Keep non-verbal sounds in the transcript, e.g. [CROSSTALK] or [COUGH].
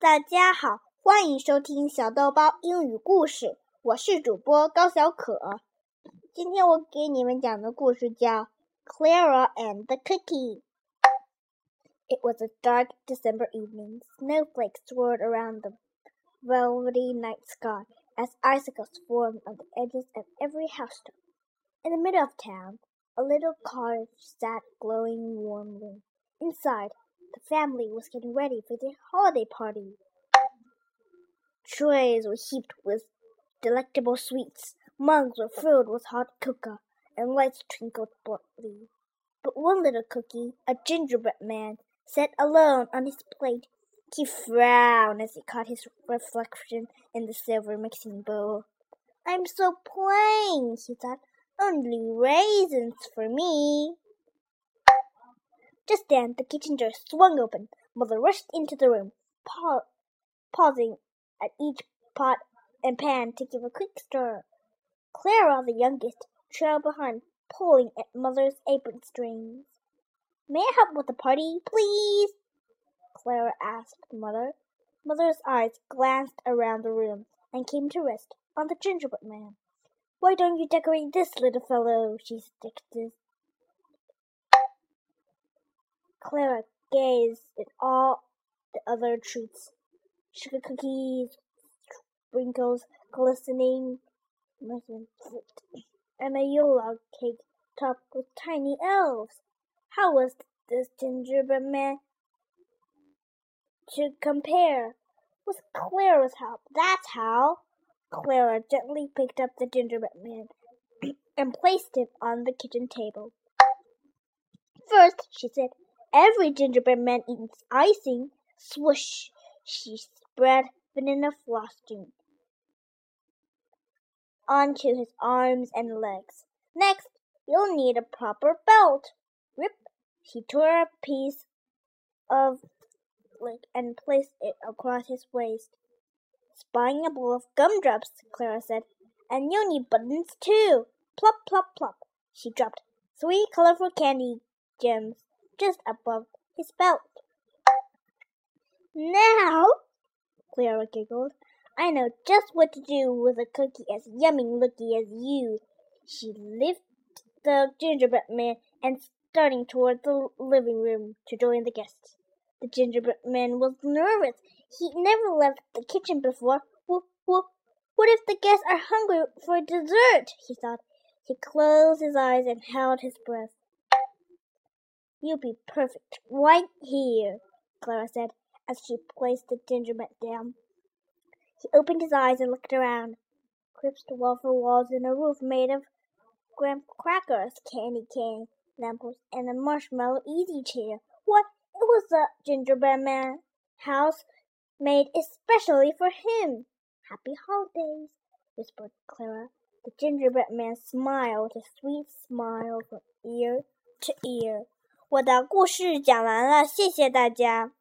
大家好，欢迎收听小豆包英语故事，我是主播高小可。今天我给你们讲的故事叫《Clara and the Cookie》。It was a dark December evening. Snowflakes swirled around the velvety night sky as icicles formed on the edges of every housetop. In the middle of town, a little cottage sat glowing warmly. Inside, the family was getting ready for their holiday party. Trays were heaped with delectable sweets, mugs were filled with hot cocoa, and lights twinkled brightly. But one little cookie, a gingerbread man, sat alone on his plate. He frowned as he caught his reflection in the silver mixing bowl. I'm so plain, he thought. Only raisins for me. Just then the kitchen door swung open. Mother rushed into the room, pa pausing at each pot and pan to give a quick stir. Clara, the youngest, trailed behind, pulling at Mother's apron strings. May I help with the party, please? Clara asked Mother. Mother's eyes glanced around the room and came to rest on the gingerbread man. Why don't you decorate this little fellow? she suggested. Clara gazed at all the other treats sugar cookies, sprinkles glistening, and a Yule cake topped with tiny elves. How was this gingerbread man to compare? With Clara's help, that's how. Clara gently picked up the gingerbread man [CLEARS THROAT] and placed him on the kitchen table. First, she said, Every gingerbread man eats icing. Swoosh! She spread vanilla frosting onto his arms and legs. Next, you'll need a proper belt. Rip! She tore a piece of like and placed it across his waist. Spying a bowl of gumdrops, Clara said, and you'll need buttons too. Plop, plop, plop. She dropped three colorful candy gems just above his belt. Now, Clara giggled, I know just what to do with a cookie as yummy looking as you. She lifted the gingerbread man and starting toward the living room to join the guests. The gingerbread man was nervous. He'd never left the kitchen before. What if the guests are hungry for dessert? he thought. He closed his eyes and held his breath. You'll be perfect right here, Clara said as she placed the gingerbread down. He opened his eyes and looked around. Crisp waffle walls and a roof made of graham crackers, candy cane, lamppost, and a marshmallow easy chair. What? It was the gingerbread man house made especially for him. Happy holidays, whispered Clara. The gingerbread man smiled a sweet smile from ear to ear. 我的故事讲完了，谢谢大家。